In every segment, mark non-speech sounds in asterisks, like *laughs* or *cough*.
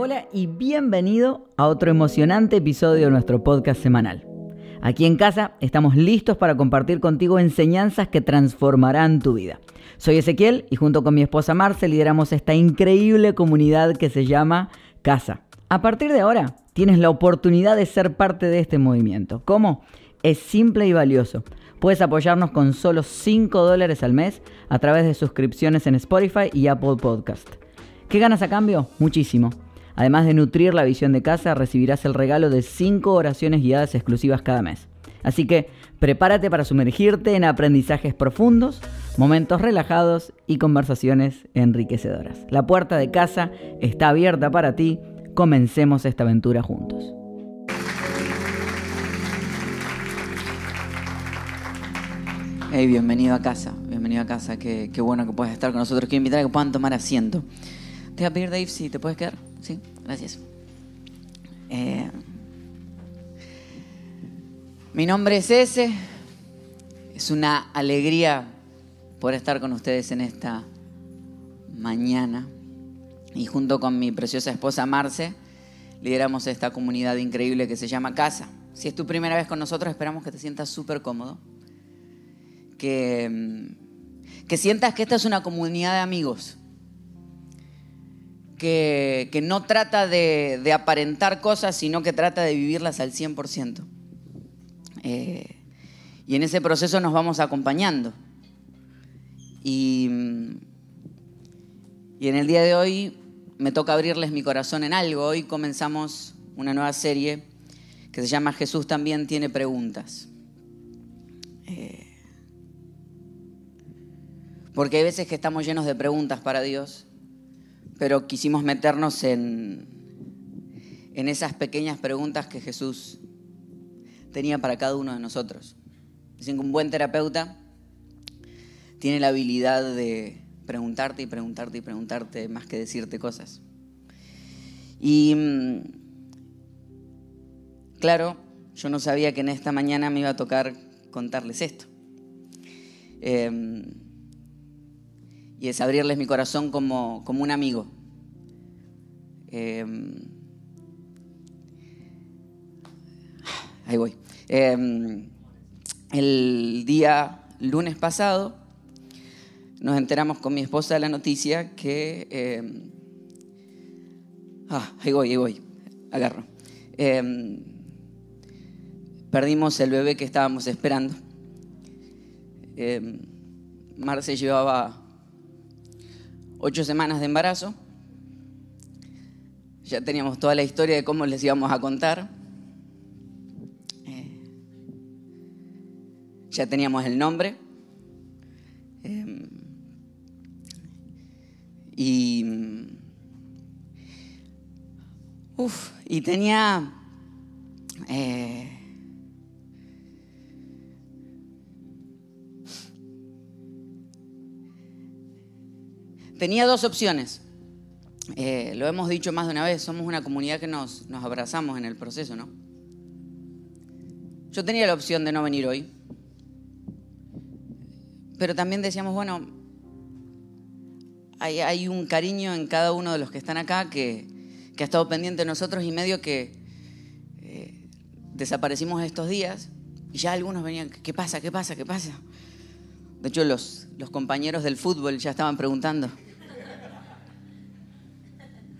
Hola y bienvenido a otro emocionante episodio de nuestro podcast semanal. Aquí en casa estamos listos para compartir contigo enseñanzas que transformarán tu vida. Soy Ezequiel y junto con mi esposa Marce lideramos esta increíble comunidad que se llama Casa. A partir de ahora tienes la oportunidad de ser parte de este movimiento. ¿Cómo? Es simple y valioso. Puedes apoyarnos con solo 5 dólares al mes a través de suscripciones en Spotify y Apple Podcast. ¿Qué ganas a cambio? Muchísimo. Además de nutrir la visión de casa, recibirás el regalo de 5 oraciones guiadas exclusivas cada mes. Así que prepárate para sumergirte en aprendizajes profundos, momentos relajados y conversaciones enriquecedoras. La puerta de casa está abierta para ti. Comencemos esta aventura juntos. Hey, bienvenido a casa, bienvenido a casa, qué, bueno que puedas estar con nosotros. Quiero invitar a que puedan tomar asiento. Te voy a pedir, Dave, si te puedes quedar. Sí, gracias. Eh, mi nombre es ese. Es una alegría poder estar con ustedes en esta mañana. Y junto con mi preciosa esposa Marce, lideramos esta comunidad increíble que se llama Casa. Si es tu primera vez con nosotros, esperamos que te sientas súper cómodo que, que sientas que esta es una comunidad de amigos, que, no trata de, de, aparentar cosas, sino que trata de vivirlas al 100%. Eh, y en ese proceso nos vamos acompañando. Y, y en el día de hoy me toca abrirles mi corazón en algo. Hoy comenzamos una nueva serie que se llama Jesús también tiene preguntas. Eh, porque hay veces que estamos llenos de preguntas para Dios, pero quisimos meternos en, en esas pequeñas preguntas que Jesús tenía para cada uno de nosotros. Dicen que un buen terapeuta tiene la habilidad de preguntarte y preguntarte y preguntarte más que decirte cosas. Y claro, yo no sabía que en esta mañana me iba a tocar contarles esto. Eh, y es abrirles mi corazón como, como un amigo. Eh, ahí voy. Eh, el día lunes pasado nos enteramos con mi esposa de la noticia que... Eh, ah, ahí voy, ahí voy. Agarro. perdimos el bebé que estábamos esperando. Marce llevaba ocho semanas de embarazo. Ya teníamos toda la historia de cómo les íbamos a contar. Eh, ya teníamos el nombre. Eh, y. Uf, y tenía. Eh, tenía dos opciones. Eh, lo hemos dicho más de una vez, somos una comunidad que nos, abrazamos en el proceso, ¿no? Yo tenía la opción de no venir hoy, pero también decíamos, bueno, hay, un cariño en cada uno de los que están acá que, ha estado pendiente de nosotros y medio que eh, desaparecimos estos días y ya algunos venían, ¿qué pasa? ¿Qué pasa? ¿Qué pasa? De hecho, los compañeros del fútbol ya estaban preguntando,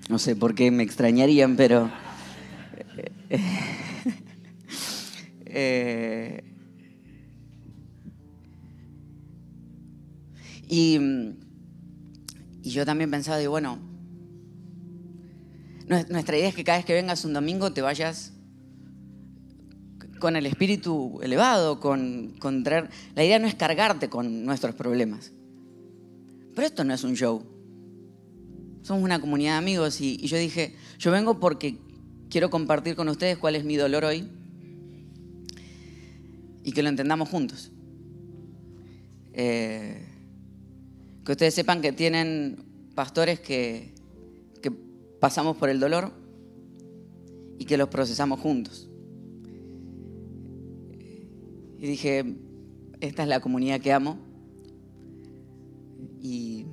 no sé por qué me extrañarían, pero... Eh, y, y, yo también pensaba, digo, bueno, nuestra idea es que cada vez que vengas un domingo te vayas con el espíritu elevado, con, con traer... La idea no es cargarte con nuestros problemas. Pero esto no es un show somos una comunidad de amigos y, yo dije, yo vengo porque quiero compartir con ustedes cuál es mi dolor hoy y que lo entendamos juntos. Eh, que ustedes sepan que tienen pastores que, que pasamos por el dolor y que los procesamos juntos. Y dije, esta es la comunidad que amo y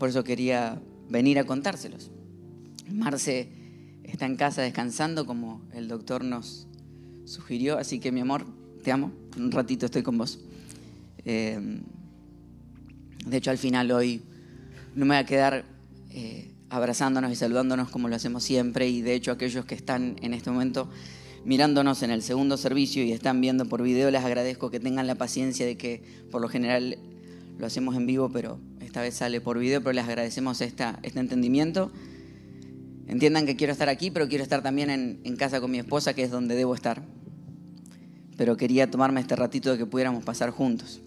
por eso quería venir a contárselos. Marce está en casa descansando como el doctor nos sugirió. Así que mi amor, te amo. Un ratito estoy con vos. Eh, de hecho, al final hoy no me voy a quedar eh, abrazándonos y saludándonos como lo hacemos siempre. Y de hecho, aquellos que están en este momento mirándonos en el segundo servicio y están viendo por video, les agradezco que tengan la paciencia de que por lo general lo hacemos en vivo, pero esta vez sale por video, pero les agradecemos este entendimiento. Entiendan que quiero estar aquí, pero quiero estar también en, en casa con mi esposa, que es donde debo estar. Pero quería tomarme este ratito de que pudiéramos pasar juntos.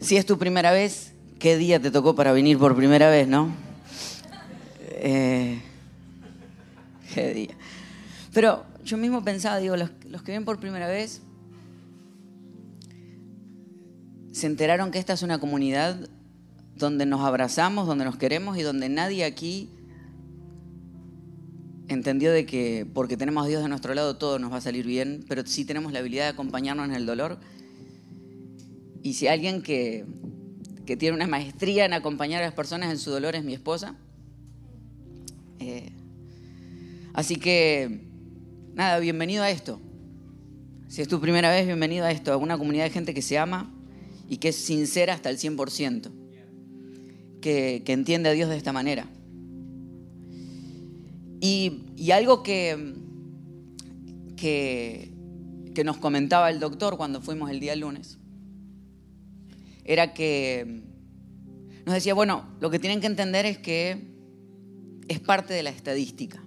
Si es tu primera vez, ¿qué día te tocó para venir por primera vez, no? Eh, ¿Qué día? Pero yo mismo pensaba, digo, los, los que ven por primera vez se enteraron que esta es una comunidad donde nos abrazamos, donde nos queremos y donde nadie aquí entendió de que porque tenemos a Dios de nuestro lado todo nos va a salir bien, pero sí tenemos la habilidad de acompañarnos en el dolor. Y si alguien que, que tiene una maestría en acompañar a las personas en su dolor es mi esposa. Eh, así que, nada, bienvenido a esto. Si es tu primera vez, bienvenido a esto, a una comunidad de gente que se ama y que es sincera hasta el 100%, que, que entiende a Dios de esta manera. Y, y algo que, que, que nos comentaba el doctor cuando fuimos el día lunes, era que nos decía, bueno, lo que tienen que entender es que es parte de la estadística.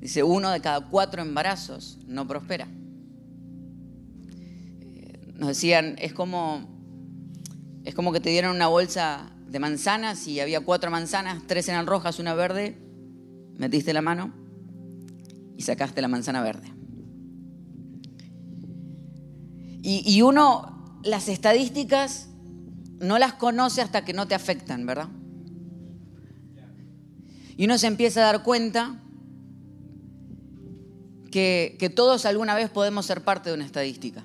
Dice, uno de cada cuatro embarazos no prospera. Nos decían, es como, es como que te dieron una bolsa de manzanas y había cuatro manzanas, tres eran rojas, una verde, metiste la mano y sacaste la manzana verde. Y, y uno, las estadísticas no las conoce hasta que no te afectan, ¿verdad? Y uno se empieza a dar cuenta que, que, todos alguna vez podemos ser parte de una estadística.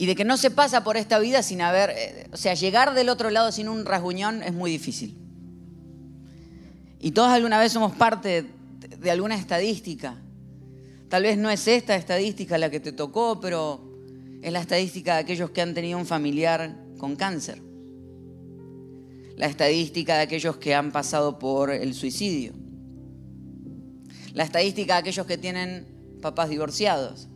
Y de que no se pasa por esta vida sin haber, eh, o sea, llegar del otro lado sin un rasguñón es muy difícil. Y todos alguna vez somos parte de, de alguna estadística. Tal vez no es esta estadística la que te tocó, pero es la estadística de aquellos que han tenido un familiar con cáncer. La estadística de aquellos que han pasado por el suicidio. La estadística de aquellos que tienen papás divorciados.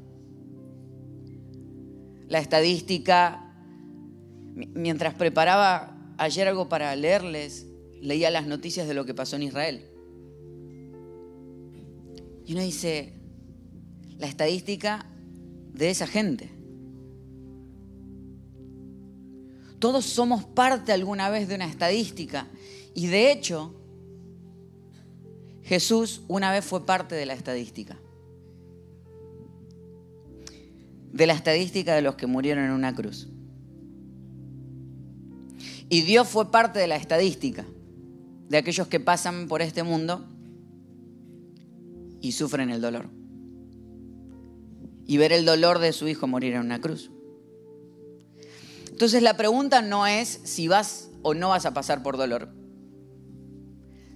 La estadística, mientras preparaba ayer algo para leerles, leía las noticias de lo que pasó en Israel. Y uno dice, la estadística de esa gente. Todos somos parte alguna vez de una estadística. Y de hecho, Jesús una vez fue parte de la estadística. De la estadística de los que murieron en una cruz. Y Dios fue parte de la estadística de aquellos que pasan por este mundo y sufren el dolor. Y ver el dolor de su hijo morir en una cruz. Entonces la pregunta no es si vas o no vas a pasar por dolor,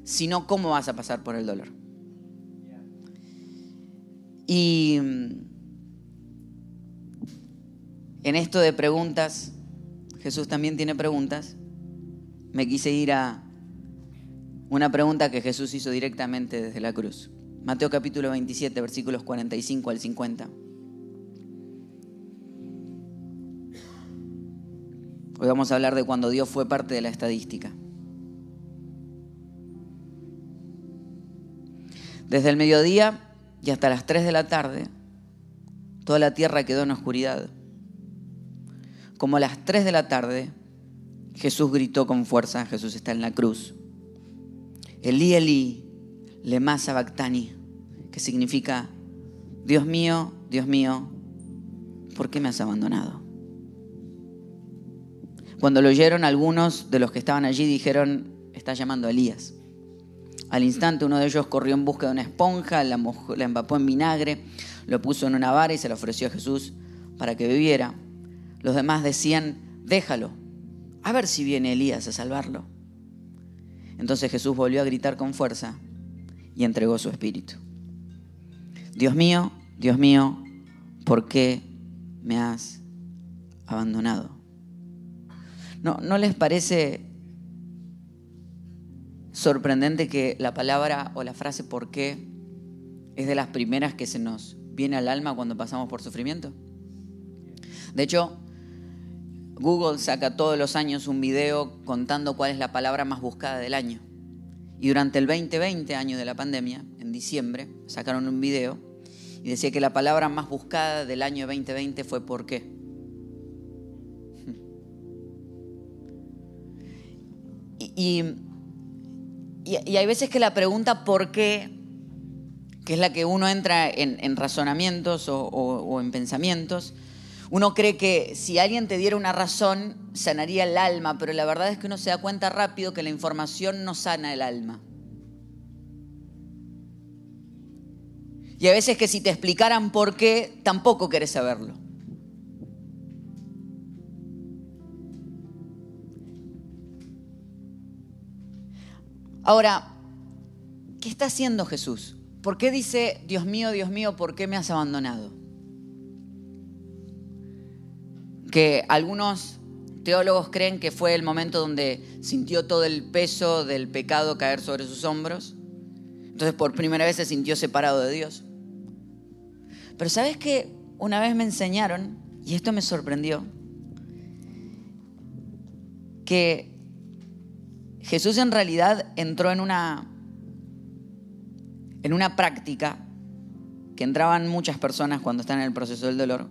sino cómo vas a pasar por el dolor. Y en esto de preguntas, Jesús también tiene preguntas. Me quise ir a una pregunta que Jesús hizo directamente desde la cruz. Mateo capítulo 27, versículos 45 al 50. Hoy vamos a hablar de cuando Dios fue parte de la estadística. Desde el mediodía y hasta las 3 de la tarde, toda la tierra quedó en oscuridad. Como a las 3 de la tarde, Jesús gritó con fuerza, Jesús está en la cruz. Elí, Elí, lema sabactani, que significa, Dios mío, Dios mío, ¿por qué me has abandonado? Cuando lo oyeron, algunos de los que estaban allí dijeron, está llamando a Elías. Al instante uno de ellos corrió en busca de una esponja, la, la empapó en vinagre, lo puso en una vara y se lo ofreció a Jesús para que bebiera. Los demás decían, déjalo, a ver si viene Elías a salvarlo. Entonces Jesús volvió a gritar con fuerza y entregó su espíritu. Dios mío, Dios mío, ¿por qué me has abandonado? ¿No, ¿No les parece sorprendente que la palabra o la frase por qué es de las primeras que se nos viene al alma cuando pasamos por sufrimiento? De hecho, Google saca todos los años un video contando cuál es la palabra más buscada del año. Y durante el 2020, año de la pandemia, en diciembre, sacaron un video y decía que la palabra más buscada del año 2020 fue ¿por qué? *laughs* Y, y, hay veces que la pregunta ¿por qué? que es la que uno entra en, razonamientos o en pensamientos, uno cree que si alguien te diera una razón, sanaría el alma, pero la verdad es que uno se da cuenta rápido que la información no sana el alma. Y a veces que si te explicaran por qué, tampoco querés saberlo. Ahora, ¿qué está haciendo Jesús? ¿Por qué dice, Dios mío, Dios mío, ¿por qué me has abandonado? Que algunos teólogos creen que fue el momento donde sintió todo el peso del pecado caer sobre sus hombros. Entonces por primera vez se sintió separado de Dios. Pero sabes que una vez me enseñaron, y esto me sorprendió, que Jesús en realidad entró en una, en una práctica que entraban muchas personas cuando están en el proceso del dolor,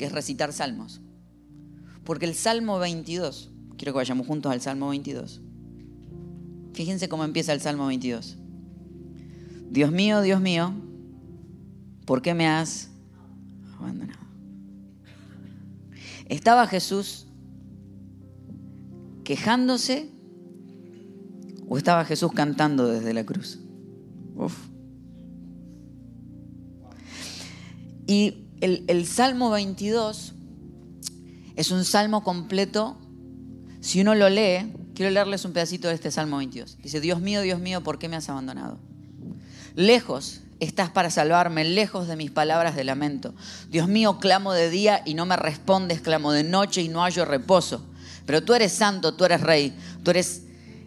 que es recitar salmos. Porque el Salmo 22, quiero que vayamos juntos al Salmo 22. Fíjense cómo empieza el Salmo 22. Dios mío, Dios mío, ¿por qué me has abandonado? ¿Estaba Jesús quejándose o estaba Jesús cantando desde la cruz? Uf. Y el, Salmo 22 es un salmo completo. Si uno lo lee, quiero leerles un pedacito de este Salmo 22. Dice, Dios mío, Dios mío, ¿por qué me has abandonado? Lejos estás para salvarme, lejos de mis palabras de lamento. Dios mío, clamo de día y no me respondes, clamo de noche y no hallo reposo. Pero tú eres santo, tú eres rey, tú eres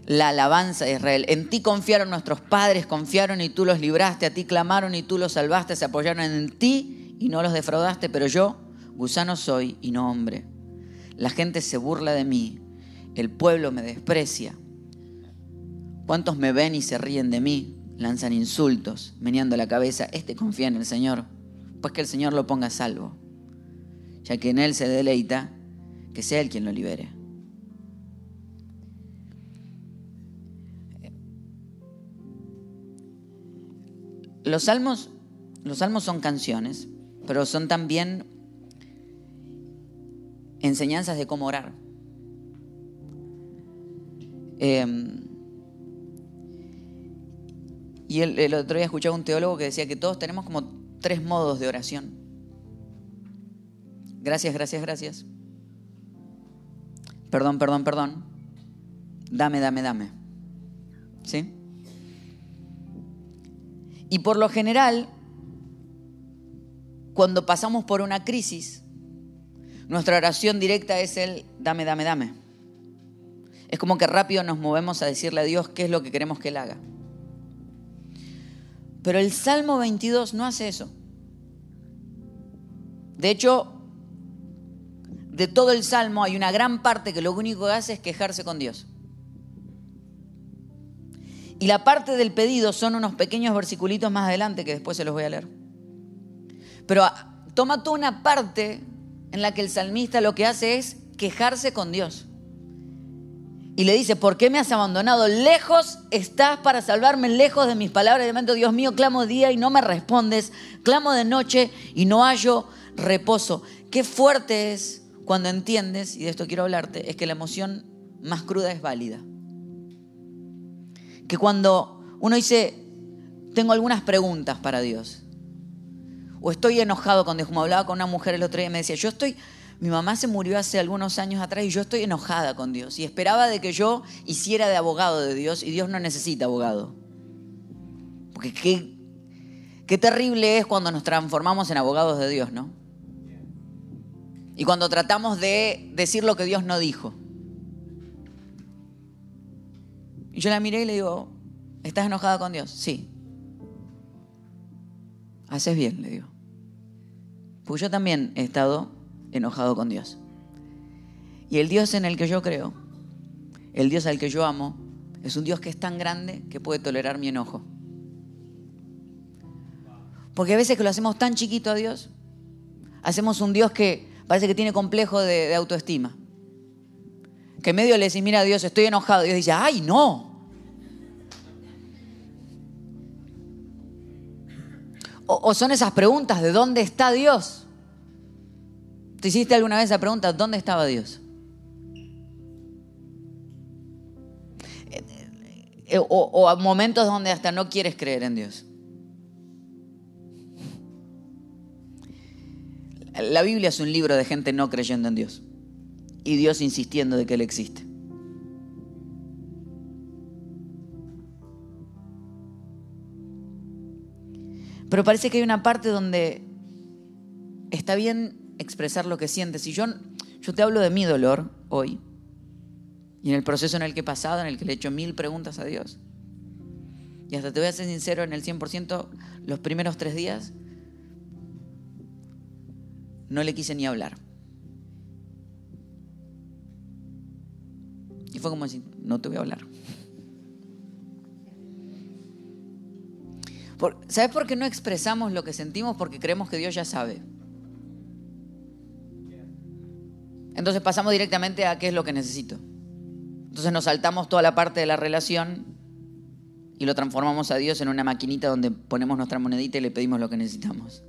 la alabanza de Israel. En ti confiaron nuestros padres, confiaron y tú los libraste, a ti clamaron y tú los salvaste, se apoyaron en ti y no los defraudaste, pero yo, gusano soy y no hombre. La gente se burla de mí, el pueblo me desprecia. ¿Cuántos me ven y se ríen de mí? Lanzan insultos, meneando la cabeza. Este confía en el Señor, pues que el Señor lo ponga a salvo, ya que en Él se deleita, que sea Él quien lo libere. Los salmos, los salmos son canciones pero son también enseñanzas de cómo orar. Em, y el, otro día escuchaba un teólogo que decía que todos tenemos como tres modos de oración. Gracias, gracias, gracias. Perdón, perdón, perdón. Dame, dame, dame. ¿Sí? Y por lo general, cuando pasamos por una crisis, nuestra oración directa es el dame, dame, dame. Es como que rápido nos movemos a decirle a Dios qué es lo que queremos que Él haga. Pero el Salmo 22 no hace eso. De hecho, de todo el Salmo hay una gran parte que lo único que hace es quejarse con Dios. Y la parte del pedido son unos pequeños versiculitos más adelante que después se los voy a leer. Pero toma toda una parte en la que el salmista lo que hace es quejarse con Dios. Y le dice, ¿por qué me has abandonado? Lejos estás para salvarme, lejos de mis palabras. De Dios mío, clamo día y no me respondes. Clamo de noche y no hallo reposo. Qué fuerte es cuando entiendes, y de esto quiero hablarte, es que la emoción más cruda es válida. Que cuando uno dice, tengo algunas preguntas para Dios o estoy enojado con Dios, como hablaba con una mujer el otro día me decía, yo estoy mi mamá se murió hace algunos años atrás y yo estoy enojada con Dios y esperaba de que yo hiciera de abogado de Dios y Dios no necesita abogado. Porque qué, qué terrible es cuando nos transformamos en abogados de Dios, ¿no? Y cuando tratamos de decir lo que Dios no dijo. Y yo la miré y le digo, ¿estás enojada con Dios? Sí. Haces bien, le digo. Porque yo también he estado enojado con Dios. Y el Dios en el que yo creo, el Dios al que yo amo, es un Dios que es tan grande que puede tolerar mi enojo. Porque a veces que lo hacemos tan chiquito a Dios, hacemos un Dios que parece que tiene complejo de, autoestima. Que medio le decís, mira Dios, estoy enojado. Dios dice, ay, no. O son esas preguntas de dónde está Dios. ¿Te hiciste alguna vez esa pregunta? ¿Dónde estaba Dios? Eh, o, o a momentos donde hasta no quieres creer en Dios. La Biblia es un libro de gente no creyendo en Dios y Dios insistiendo de que Él existe. Pero parece que hay una parte donde está bien expresar lo que sientes. Y yo, yo te hablo de mi dolor hoy y en el proceso en el que he pasado, en el que le he hecho mil preguntas a Dios. Y hasta te voy a ser sincero, en el 100%, los primeros tres días, no le quise ni hablar. Y fue como decir, no te voy a hablar. ¿Sabes por qué no expresamos lo que sentimos? Porque creemos que Dios ya sabe. Entonces pasamos directamente a qué es lo que necesito. Entonces nos saltamos toda la parte de la relación y lo transformamos a Dios en una maquinita donde ponemos nuestra monedita y le pedimos lo que necesitamos.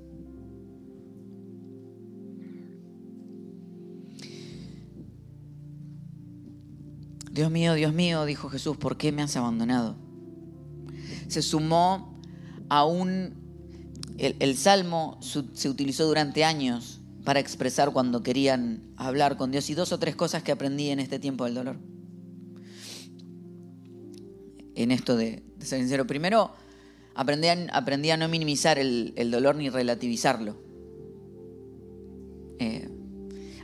Dios mío, Dios mío, dijo Jesús, ¿por qué me has abandonado? Se sumó a un... El, salmo se utilizó durante años para expresar cuando querían hablar con Dios y dos o tres cosas que aprendí en este tiempo del dolor. En esto de, ser sincero. Primero, aprendí a, aprendí a no minimizar el, dolor ni relativizarlo. Eh,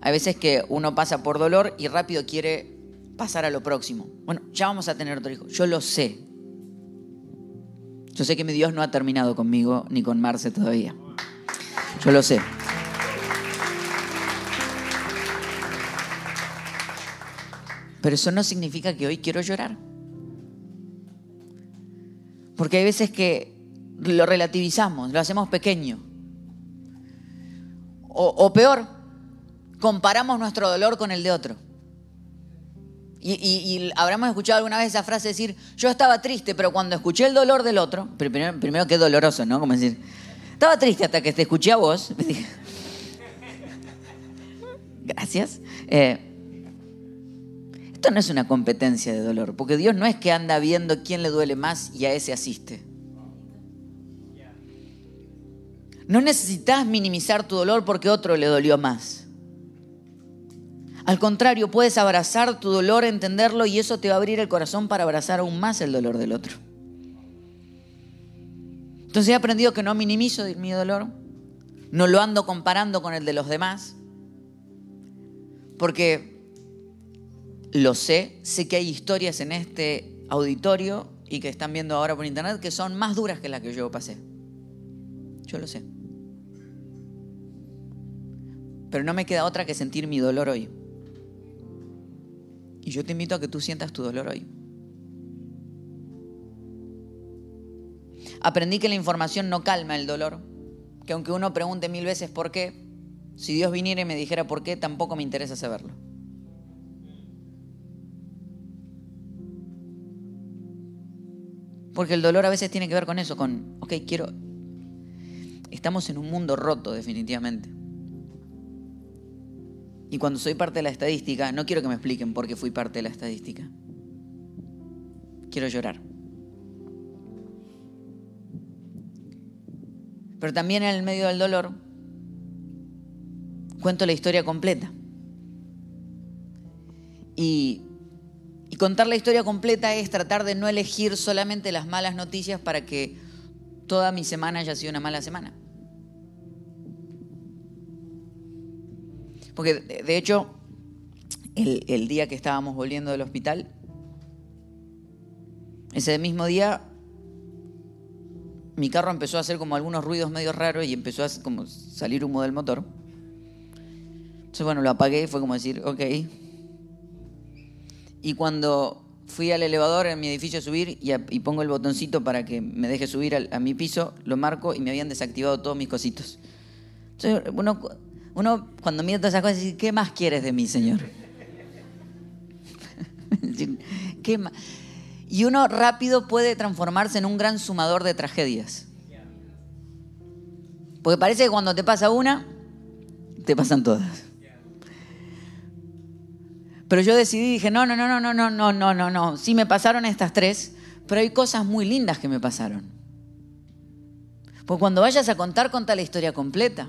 hay veces que uno pasa por dolor y rápido quiere pasar a lo próximo. Bueno, ya vamos a tener otro hijo. Yo lo sé. Yo sé que mi Dios no ha terminado conmigo ni con Marce todavía. Yo lo sé. Pero eso no significa que hoy quiero llorar. Porque hay veces que lo relativizamos, lo hacemos pequeño. O, peor, comparamos nuestro dolor con el de otro. Y, y, habremos escuchado alguna vez esa frase decir, yo estaba triste, pero cuando escuché el dolor del otro, primero, que doloroso, ¿no? Como decir, estaba triste hasta que te escuché a vos. *laughs* Gracias. Eh, esto no es una competencia de dolor, porque Dios no es que anda viendo quién le duele más y a ese asiste. No necesitas minimizar tu dolor porque otro le dolió más. Al contrario, puedes abrazar tu dolor, entenderlo y eso te va a abrir el corazón para abrazar aún más el dolor del otro. Entonces he aprendido que no minimizo mi dolor, no lo ando comparando con el de los demás, porque lo sé, sé que hay historias en este auditorio y que están viendo ahora por internet que son más duras que las que yo pasé. Yo lo sé. Pero no me queda otra que sentir mi dolor hoy. Y yo te invito a que tú sientas tu dolor hoy. Aprendí que la información no calma el dolor, que aunque uno pregunte mil veces por qué, si Dios viniera y me dijera por qué, tampoco me interesa saberlo. Porque el dolor a veces tiene que ver con eso, con, ok, quiero... Estamos en un mundo roto definitivamente. Y cuando soy parte de la estadística, no quiero que me expliquen por qué fui parte de la estadística. Quiero llorar. Pero también en el medio del dolor, cuento la historia completa. Y, y contar la historia completa es tratar de no elegir solamente las malas noticias para que toda mi semana haya sido una mala semana. Porque de hecho, el, día que estábamos volviendo del hospital, ese mismo día mi carro empezó a hacer como algunos ruidos medio raros y empezó a salir humo del motor. Entonces, bueno, lo apagué y fue como decir, ok. Y cuando fui al elevador en mi edificio a subir y, pongo el botoncito para que me deje subir a mi piso, lo marco y me habían desactivado todos mis cositos. Entonces, uno uno cuando mira todas esas cosas dice, ¿qué más quieres de mí, Señor? *laughs* ¿Qué más? Y uno rápido puede transformarse en un gran sumador de tragedias. Porque parece que cuando te pasa una, te pasan todas. Pero yo decidí, dije, no, no, no, no, no, no, no, no, no. Sí me pasaron estas tres, pero hay cosas muy lindas que me pasaron. Porque cuando vayas a contar, conta la historia completa.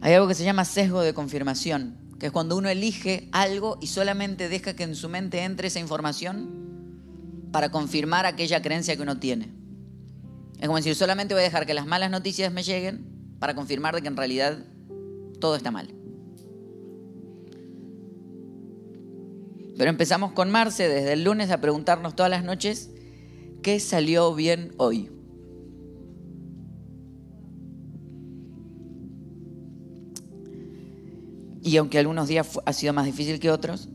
Hay algo que se llama sesgo de confirmación, que es cuando uno elige algo y solamente deja que en su mente entre esa información para confirmar aquella creencia que uno tiene. Es como decir, solamente voy a dejar que las malas noticias me lleguen para confirmar de que en realidad todo está mal. Pero empezamos con Marce desde el lunes a preguntarnos todas las noches qué salió bien hoy. Y aunque algunos días ha sido más difícil que otros,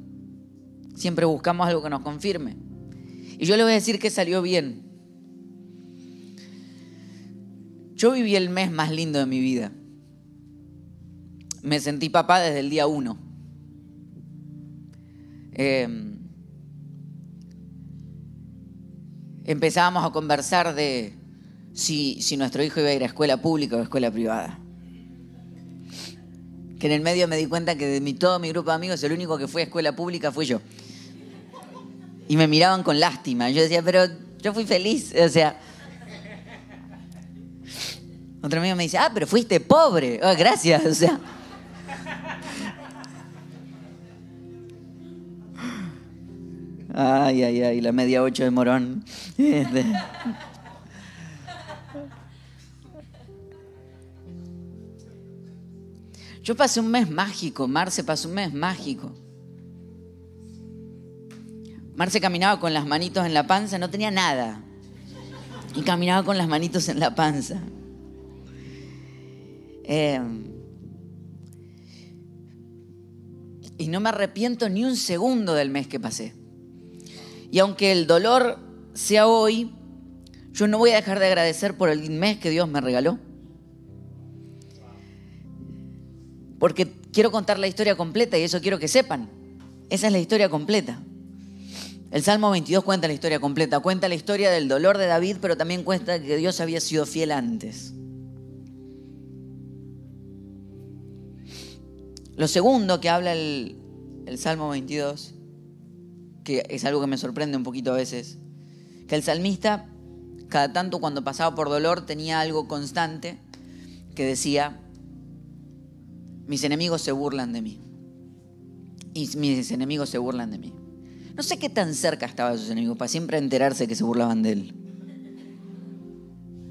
siempre buscamos algo que nos confirme. Y yo le voy a decir que salió bien. Yo viví el mes más lindo de mi vida. Me sentí papá desde el día uno. Em, empezábamos a conversar de si, si nuestro hijo iba a ir a escuela pública o a escuela privada que en el medio me di cuenta que de mi, todo mi grupo de amigos el único que fue a escuela pública fui yo. Y me miraban con lástima. Yo decía, pero yo fui feliz. O sea. Otro amigo me dice, ah, pero fuiste pobre. Oh, gracias. O sea. Ay, ay, ay, la media ocho de Morón. Yo pasé un mes mágico, Marce pasó un mes mágico. Marce caminaba con las manitos en la panza, no tenía nada. Y caminaba con las manitos en la panza. Em, y no me arrepiento ni un segundo del mes que pasé. Y aunque el dolor sea hoy, yo no voy a dejar de agradecer por el mes que Dios me regaló. Porque quiero contar la historia completa y eso quiero que sepan. Esa es la historia completa. El Salmo 22 cuenta la historia completa, cuenta la historia del dolor de David, pero también cuenta que Dios había sido fiel antes. Lo segundo que habla el, Salmo 22, que es algo que me sorprende un poquito a veces, que el salmista, cada tanto cuando pasaba por dolor, tenía algo constante que decía, mis enemigos se burlan de mí. Y mis enemigos se burlan de mí. No sé qué tan cerca estaba de sus enemigos para siempre enterarse que se burlaban de él.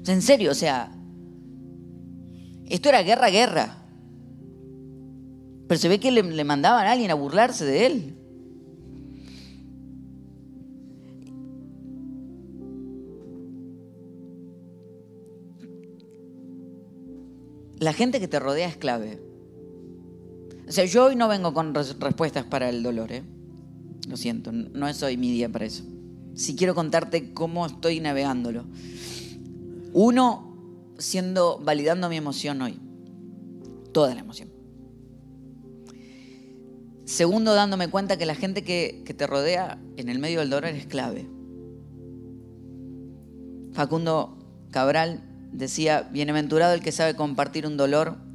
En serio, o sea, esto era guerra, guerra. Pero se ve que le, le mandaban a alguien a burlarse de él. La gente que te rodea es clave. O sea, yo hoy no vengo con respuestas para el dolor, ¿eh? Lo siento, no es hoy mi día para eso. Si quiero contarte cómo estoy navegándolo. Uno, siendo, validando mi emoción hoy. Toda la emoción. Segundo, dándome cuenta que la gente que, que te rodea en el medio del dolor es clave. Facundo Cabral decía, bienaventurado el que sabe compartir un dolor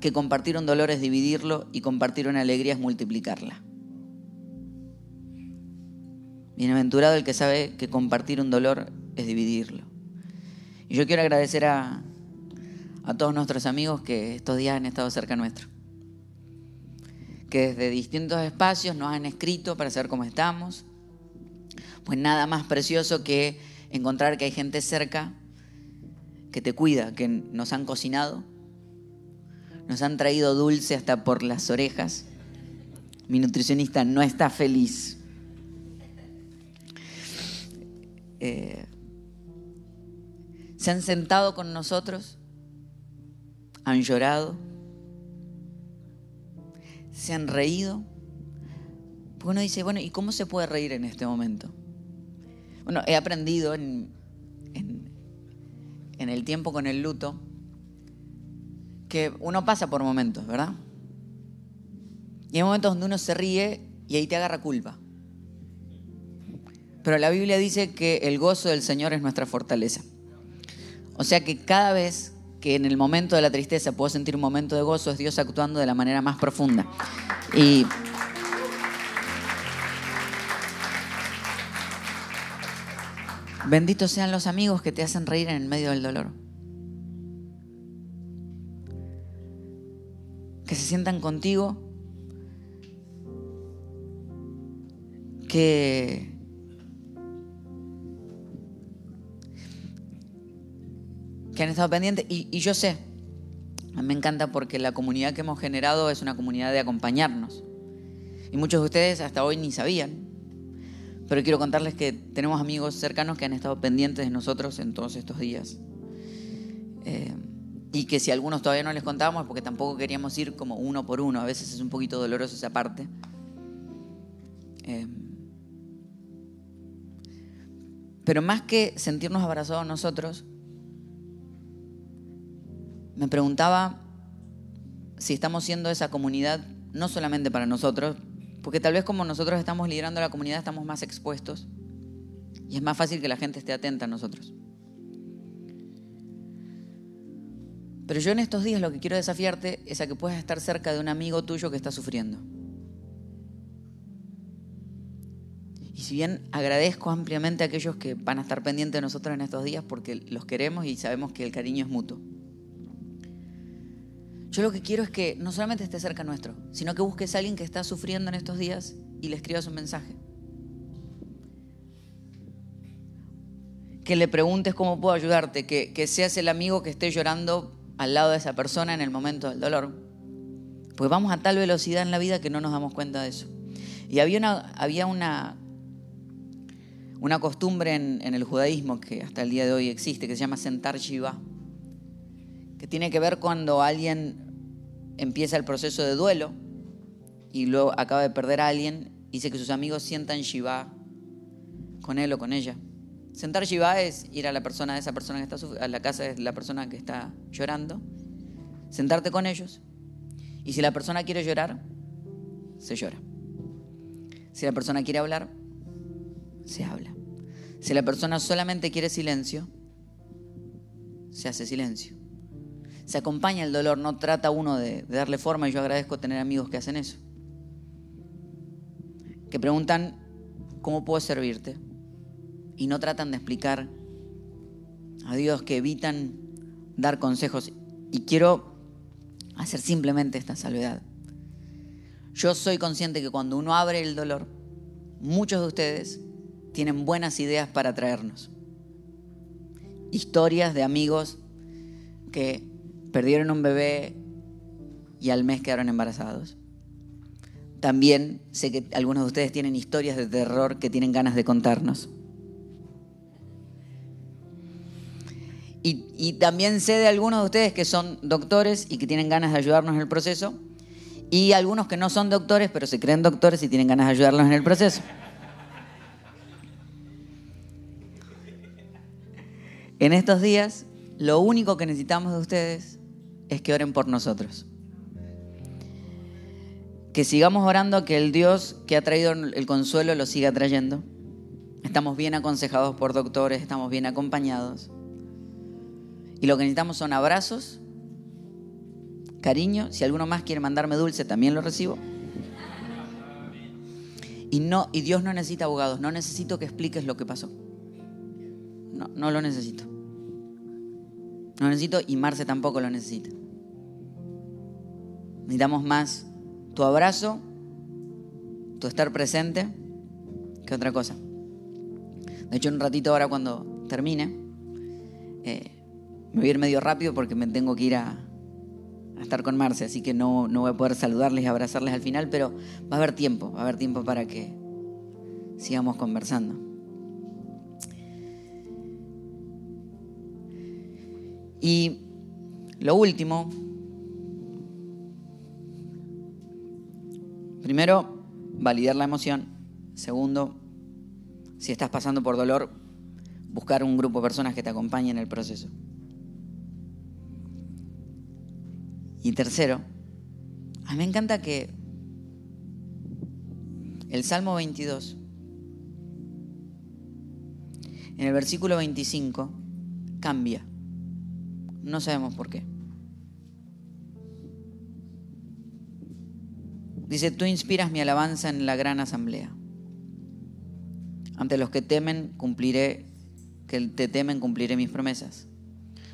que compartir un dolor es dividirlo y compartir una alegría es multiplicarla. Bienaventurado el que sabe que compartir un dolor es dividirlo. Y yo quiero agradecer a, a todos nuestros amigos que estos días han estado cerca nuestro. Que desde distintos espacios nos han escrito para saber cómo estamos. Pues nada más precioso que encontrar que hay gente cerca que te cuida, que nos han cocinado, nos han traído dulce hasta por las orejas. Mi nutricionista no está feliz. Eh, se han sentado con nosotros, han llorado, se han reído. Porque uno dice, bueno, ¿y cómo se puede reír en este momento? Bueno, he aprendido en, en el tiempo con el luto que uno pasa por momentos, ¿verdad? Y hay momentos donde uno se ríe y ahí te agarra culpa. Pero la Biblia dice que el gozo del Señor es nuestra fortaleza. O sea que cada vez que en el momento de la tristeza puedo sentir un momento de gozo, es Dios actuando de la manera más profunda. Y benditos sean los amigos que te hacen reír en el medio del dolor. Que se sientan contigo. Que que han estado pendientes. Y, yo sé, me encanta porque la comunidad que hemos generado es una comunidad de acompañarnos. Y muchos de ustedes hasta hoy ni sabían. Pero quiero contarles que tenemos amigos cercanos que han estado pendientes de nosotros en todos estos días. Eh, y que si algunos todavía no les contábamos, porque tampoco queríamos ir como uno por uno, a veces es un poquito doloroso esa parte. Eh, pero más que sentirnos abrazados nosotros, me preguntaba si estamos siendo esa comunidad no solamente para nosotros, porque tal vez como nosotros estamos liderando la comunidad estamos más expuestos y es más fácil que la gente esté atenta a nosotros. Pero yo en estos días lo que quiero desafiarte es a que puedas estar cerca de un amigo tuyo que está sufriendo. Y si bien agradezco ampliamente a aquellos que van a estar pendientes de nosotros en estos días porque los queremos y sabemos que el cariño es mutuo. Yo lo que quiero es que no solamente esté cerca nuestro, sino que busques a alguien que está sufriendo en estos días y le escribas un mensaje. Que le preguntes cómo puedo ayudarte, que, seas el amigo que esté llorando al lado de esa persona en el momento del dolor. Pues vamos a tal velocidad en la vida que no nos damos cuenta de eso. Y había una, había una, una costumbre en, en, el judaísmo que hasta el día de hoy existe, que se llama sentar shiva que tiene que ver cuando alguien empieza el proceso de duelo y luego acaba de perder a alguien, dice que sus amigos sientan Shiva con él o con ella. Sentar Shiva es ir a la persona esa persona que está a la casa de la persona que está llorando, sentarte con ellos y si la persona quiere llorar, se llora. Si la persona quiere hablar, se habla. Si la persona solamente quiere silencio, se hace silencio se acompaña el dolor, no trata uno de, darle forma y yo agradezco tener amigos que hacen eso. Que preguntan, ¿cómo puedo servirte? Y no tratan de explicar a Dios, que evitan dar consejos. Y quiero hacer simplemente esta salvedad. Yo soy consciente que cuando uno abre el dolor, muchos de ustedes tienen buenas ideas para traernos. Historias de amigos que perdieron un bebé y al mes quedaron embarazados. También sé que algunos de ustedes tienen historias de terror que tienen ganas de contarnos. Y, también sé de algunos de ustedes que son doctores y que tienen ganas de ayudarnos en el proceso. Y algunos que no son doctores, pero se creen doctores y tienen ganas de ayudarnos en el proceso. En estos días, lo único que necesitamos de ustedes es que oren por nosotros. Que sigamos orando, que el Dios que ha traído el consuelo lo siga trayendo. Estamos bien aconsejados por doctores, estamos bien acompañados. Y lo que necesitamos son abrazos, cariño. Si alguno más quiere mandarme dulce, también lo recibo. Y, no, y Dios no necesita abogados, no necesito que expliques lo que pasó. No, no lo necesito. No lo necesito y Marce tampoco lo necesita. Necesitamos más tu abrazo, tu estar presente, que otra cosa. De hecho, un ratito ahora cuando termine, eh, me voy a ir medio rápido porque me tengo que ir a, estar con Marce, así que no, no voy a poder saludarles y abrazarles al final, pero va a haber tiempo, va a haber tiempo para que sigamos conversando. Y lo último, primero, validar la emoción. Segundo, si estás pasando por dolor, buscar un grupo de personas que te acompañen en el proceso. Y tercero, a mí me encanta que el Salmo 22, en el versículo 25, cambia. No sabemos por qué. Dice, tú inspiras mi alabanza en la gran asamblea. Ante los que temen, cumpliré, que te temen, cumpliré mis promesas.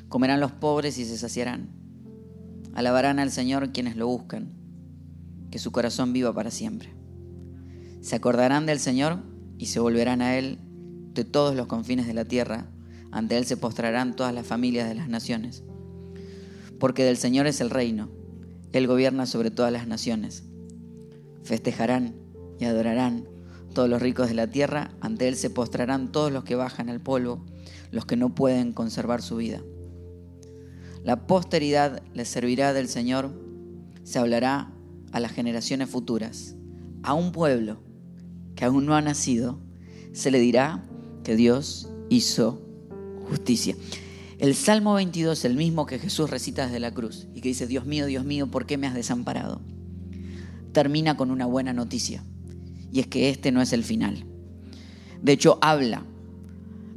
Comerán los pobres y se saciarán. Alabarán al Señor quienes lo buscan. Que su corazón viva para siempre. Se acordarán del Señor y se volverán a Él de todos los confines de la tierra ante Él se postrarán todas las familias de las naciones. Porque del Señor es el reino, Él gobierna sobre todas las naciones. Festejarán y adorarán todos los ricos de la tierra, ante Él se postrarán todos los que bajan al polvo, los que no pueden conservar su vida. La posteridad les servirá del Señor, se hablará a las generaciones futuras, a un pueblo que aún no ha nacido, se le dirá que Dios hizo justicia. El Salmo 22, el mismo que Jesús recita desde la cruz y que dice, Dios mío, Dios mío, ¿por qué me has desamparado? Termina con una buena noticia y es que este no es el final. De hecho, habla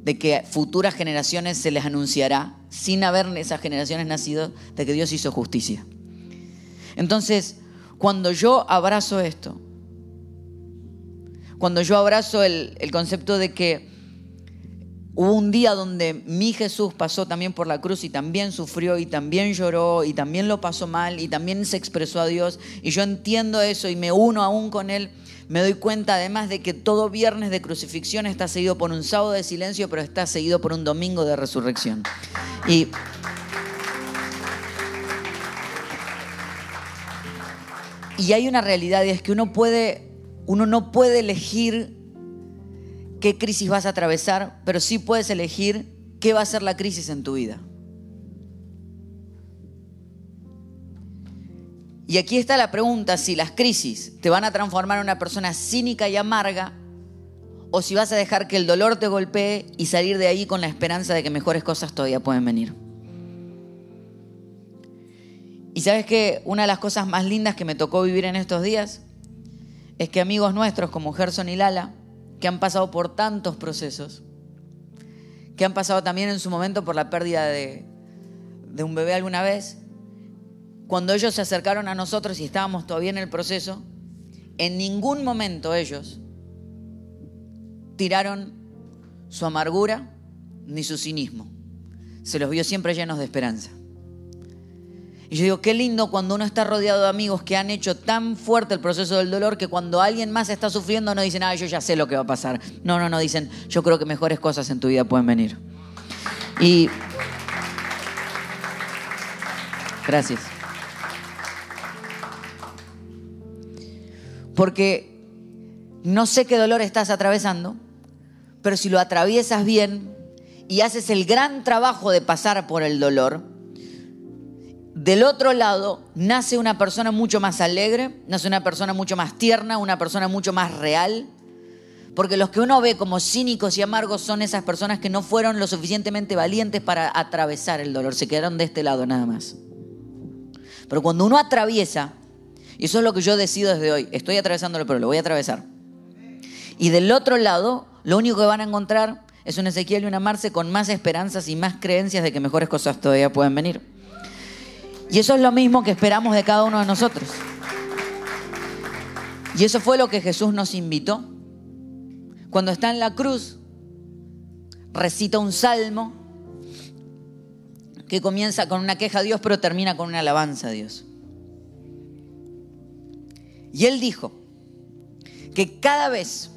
de que futuras generaciones se les anunciará, sin haber esas generaciones nacido, de que Dios hizo justicia. Entonces, cuando yo abrazo esto, cuando yo abrazo el, el concepto de que Hubo un día donde mi Jesús pasó también por la cruz y también sufrió y también lloró y también lo pasó mal y también se expresó a Dios y yo entiendo eso y me uno aún con Él. Me doy cuenta además de que todo viernes de crucifixión está seguido por un sábado de silencio, pero está seguido por un domingo de resurrección. Y hay una realidad y es que uno puede uno no puede elegir qué crisis vas a atravesar, pero sí puedes elegir qué va a ser la crisis en tu vida. Y aquí está la pregunta, si las crisis te van a transformar en una persona cínica y amarga, o si vas a dejar que el dolor te golpee y salir de ahí con la esperanza de que mejores cosas todavía pueden venir. Y sabes que una de las cosas más lindas que me tocó vivir en estos días es que amigos nuestros como Gerson y Lala, que han pasado por tantos procesos, que han pasado también en su momento por la pérdida de, de un bebé alguna vez, cuando ellos se acercaron a nosotros y estábamos todavía en el proceso, en ningún momento ellos tiraron su amargura ni su cinismo. Se los vio siempre llenos de esperanza. Y yo digo, qué lindo cuando uno está rodeado de amigos que han hecho tan fuerte el proceso del dolor que cuando alguien más está sufriendo no dicen, ah, yo ya sé lo que va a pasar. No, no, no, dicen, yo creo que mejores cosas en tu vida pueden venir. Y... Gracias. Porque no sé qué dolor estás atravesando, pero si lo atraviesas bien y haces el gran trabajo de pasar por el dolor, del otro lado nace una persona mucho más alegre, nace una persona mucho más tierna, una persona mucho más real. Porque los que uno ve como cínicos y amargos son esas personas que no fueron lo suficientemente valientes para atravesar el dolor, se quedaron de este lado nada más. Pero cuando uno atraviesa, y eso es lo que yo decido desde hoy, estoy atravesándolo, pero lo voy a atravesar. Y del otro lado, lo único que van a encontrar es un Ezequiel y una Marce con más esperanzas y más creencias de que mejores cosas todavía pueden venir. Y eso es lo mismo que esperamos de cada uno de nosotros. Y eso fue lo que Jesús nos invitó. Cuando está en la cruz, recita un salmo que comienza con una queja a Dios, pero termina con una alabanza a Dios. Y él dijo que cada vez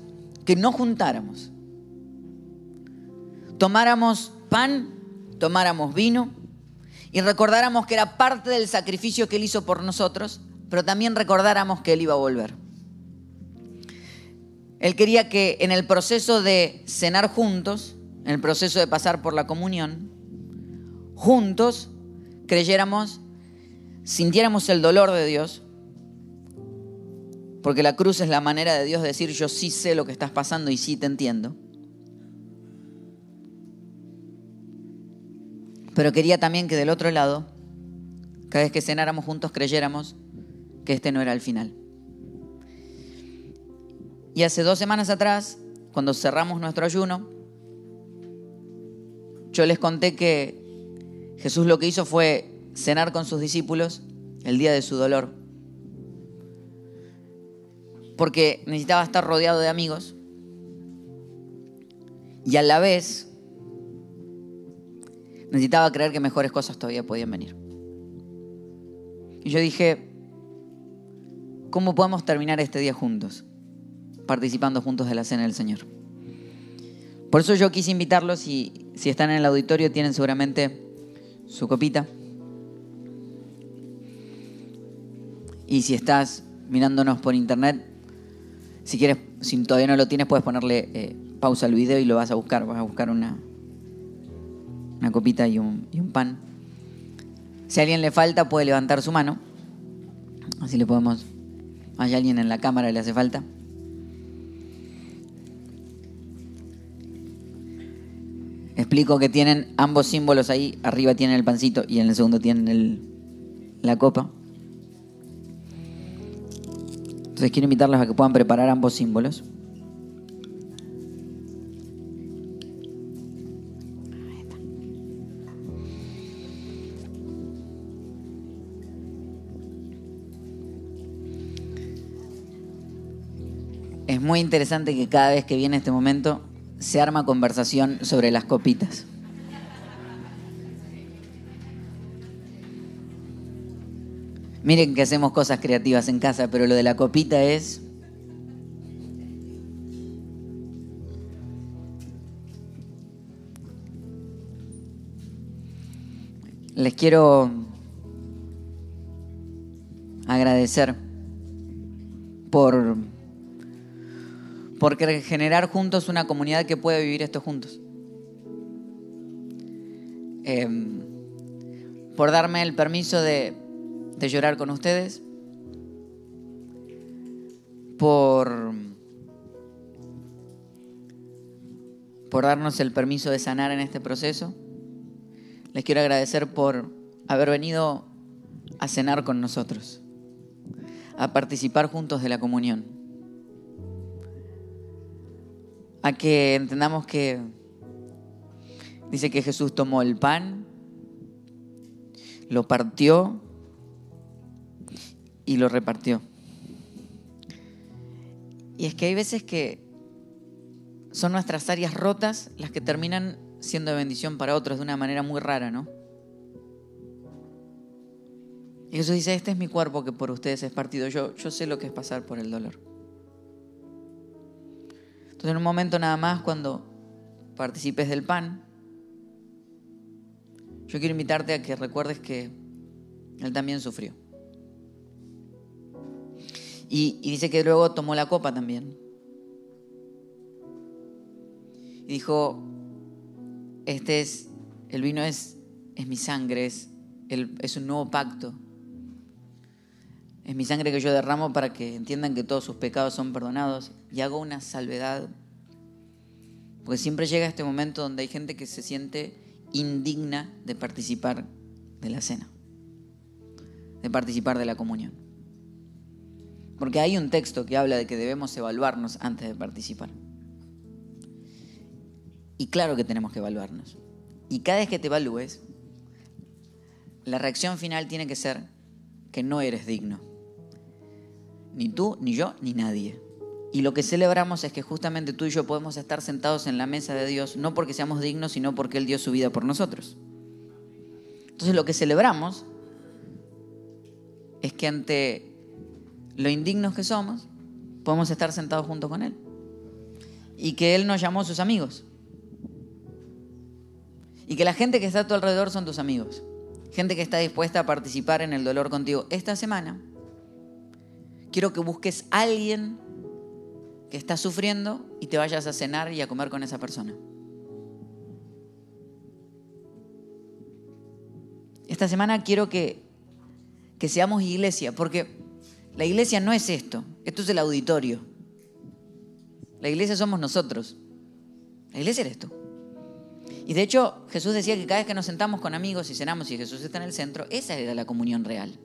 que nos juntáramos, tomáramos pan, tomáramos vino y recordáramos que era parte del sacrificio que él hizo por nosotros, pero también recordáramos que él iba a volver. Él quería que en el proceso de cenar juntos, en el proceso de pasar por la comunión, juntos creyéramos, sintiéramos el dolor de Dios, porque la cruz es la manera de Dios decir yo sí sé lo que estás pasando y sí te entiendo. Pero quería también que del otro lado, cada vez que cenáramos juntos, creyéramos que este no era el final. Y hace dos semanas atrás, cuando cerramos nuestro ayuno, yo les conté que Jesús lo que hizo fue cenar con sus discípulos el día de su dolor. Porque necesitaba estar rodeado de amigos. Y a la vez necesitaba creer que mejores cosas todavía podían venir. Y yo dije, ¿cómo podemos terminar este día juntos? Participando juntos de la cena del Señor. Por eso yo quise invitarlos y si están en el auditorio tienen seguramente su copita. Y si estás mirándonos por internet, si quieres, si todavía no lo tienes, puedes ponerle eh, pausa al video y lo vas a buscar. Vas a buscar una, una copita y un, y un pan. Si a alguien le falta, puede levantar su mano. Así le podemos. Hay alguien en la cámara le hace falta. Explico que tienen ambos símbolos ahí. Arriba tienen el pancito y en el segundo tienen la copa. Entonces quiero invitarlos a que puedan preparar ambos símbolos. Es muy interesante que cada vez que viene este momento se arma conversación sobre las copitas. Miren que hacemos cosas creativas en casa, pero lo de la copita es... Les quiero agradecer por por generar juntos una comunidad que pueda vivir esto juntos. Em, por darme el permiso de, de llorar con ustedes, por, por darnos el permiso de sanar en este proceso. Les quiero agradecer por haber venido a cenar con nosotros, a participar juntos de la comunión a que entendamos que dice que Jesús tomó el pan, lo partió y lo repartió. Y es que hay veces que son nuestras áreas rotas las que terminan siendo de bendición para otros de una manera muy rara, ¿no? Y Jesús dice, este es mi cuerpo que por ustedes es partido. Yo, yo sé lo que es pasar por el dolor. Entonces en un momento nada más cuando participes del pan, yo quiero invitarte a que recuerdes que Él también sufrió. Y, dice que luego tomó la copa también. Y dijo, este es, el vino es, es mi sangre, es, es un nuevo pacto. Es mi sangre que yo derramo para que entiendan que todos sus pecados son perdonados. Y hago una salvedad. Porque siempre llega este momento donde hay gente que se siente indigna de participar de la cena. De participar de la comunión. Porque hay un texto que habla de que debemos evaluarnos antes de participar. Y claro que tenemos que evaluarnos. Y cada vez que te evalúes, la reacción final tiene que ser que no eres digno ni tú, ni yo, ni nadie. Y lo que celebramos es que justamente tú y yo podemos estar sentados en la mesa de Dios, no porque seamos dignos, sino porque Él dio su vida por nosotros. Entonces lo que celebramos es que ante lo indignos que somos, podemos estar sentados junto con Él. Y que Él nos llamó a sus amigos. Y que la gente que está a tu alrededor son tus amigos. Gente que está dispuesta a participar en el dolor contigo. Esta semana quiero que busques a alguien que está sufriendo y te vayas a cenar y a comer con esa persona. Esta semana quiero que, que seamos iglesia, porque la iglesia no es esto, esto es el auditorio. La iglesia somos nosotros. La iglesia eres tú. Y de hecho, Jesús decía que cada vez que nos sentamos con amigos y cenamos y Jesús está en el centro, esa era la comunión real.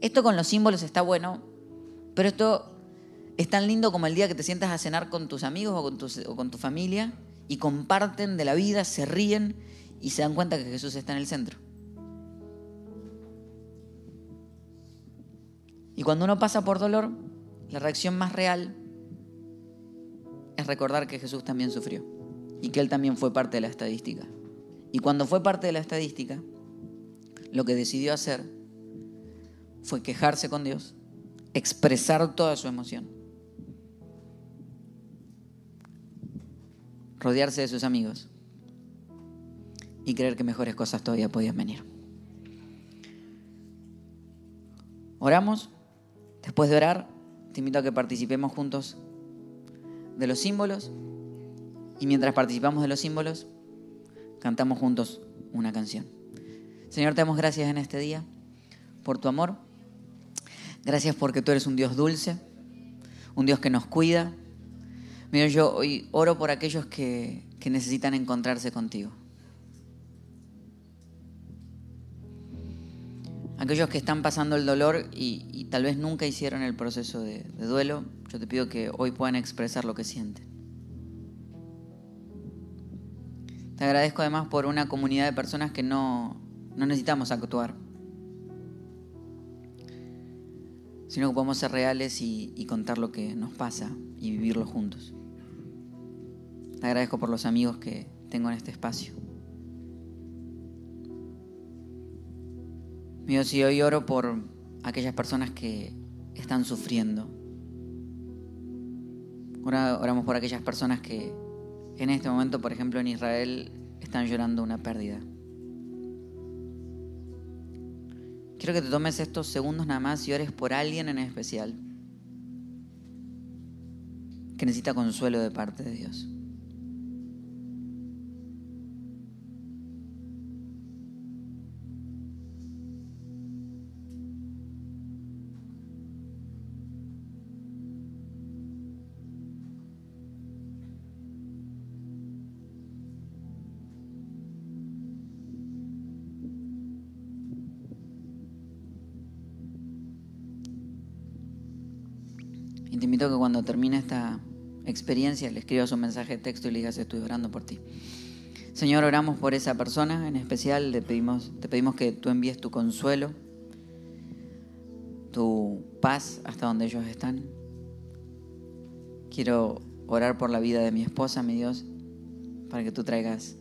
Esto con los símbolos está bueno, pero esto es tan lindo como el día que te sientas a cenar con tus amigos o con tu, o con tu familia y comparten de la vida, se ríen y se dan cuenta que Jesús está en el centro. Y cuando uno pasa por dolor, la reacción más real es recordar que Jesús también sufrió y que Él también fue parte de la estadística. Y cuando fue parte de la estadística, lo que decidió hacer fue quejarse con Dios, expresar toda su emoción, rodearse de sus amigos y creer que mejores cosas todavía podían venir. Oramos Después de orar, te invito a que participemos juntos de los símbolos y mientras participamos de los símbolos, cantamos juntos una canción. Señor, te damos gracias en este día por tu amor. Gracias porque tú eres un Dios dulce, un Dios que nos cuida. Mira, yo hoy oro por aquellos que, que necesitan encontrarse contigo. Aquellos que están pasando el dolor y, tal vez nunca hicieron el proceso de, duelo, yo te pido que hoy puedan expresar lo que sienten. Te agradezco además por una comunidad de personas que no, no necesitamos actuar, sino que podemos ser reales y, y contar lo que nos pasa y vivirlo juntos. Te agradezco por los amigos que tengo en este espacio. Dios, y hoy oro por aquellas personas que están sufriendo. oramos por aquellas personas que en este momento, por ejemplo, en Israel, están llorando una pérdida. Quiero que te tomes estos segundos nada más y ores por alguien en especial que necesita consuelo de parte de Dios. Que cuando termine esta experiencia le escribas un mensaje de texto y le digas estoy orando por ti. Señor, oramos por esa persona en especial, le pedimos, te pedimos que tú envíes tu consuelo, tu paz hasta donde ellos están. Quiero orar por la vida de mi esposa, mi Dios, para que tú traigas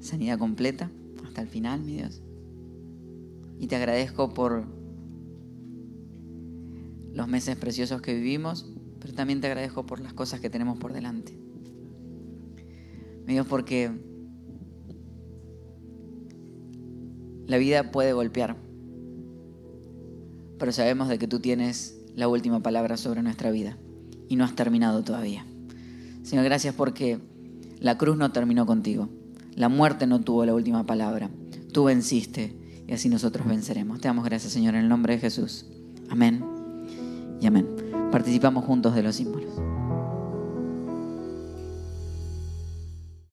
sanidad completa hasta el final, mi Dios. Y te agradezco por los meses preciosos que vivimos, pero también te agradezco por las cosas que tenemos por delante. Me Dios, porque la vida puede golpear, pero sabemos de que tú tienes la última palabra sobre nuestra vida y no has terminado todavía. Señor, gracias porque la cruz no terminó contigo. La muerte no tuvo la última palabra. Tú venciste y así nosotros venceremos. Te damos gracias, Señor, en el nombre de Jesús. Amén y amén. Participamos juntos de los símbolos.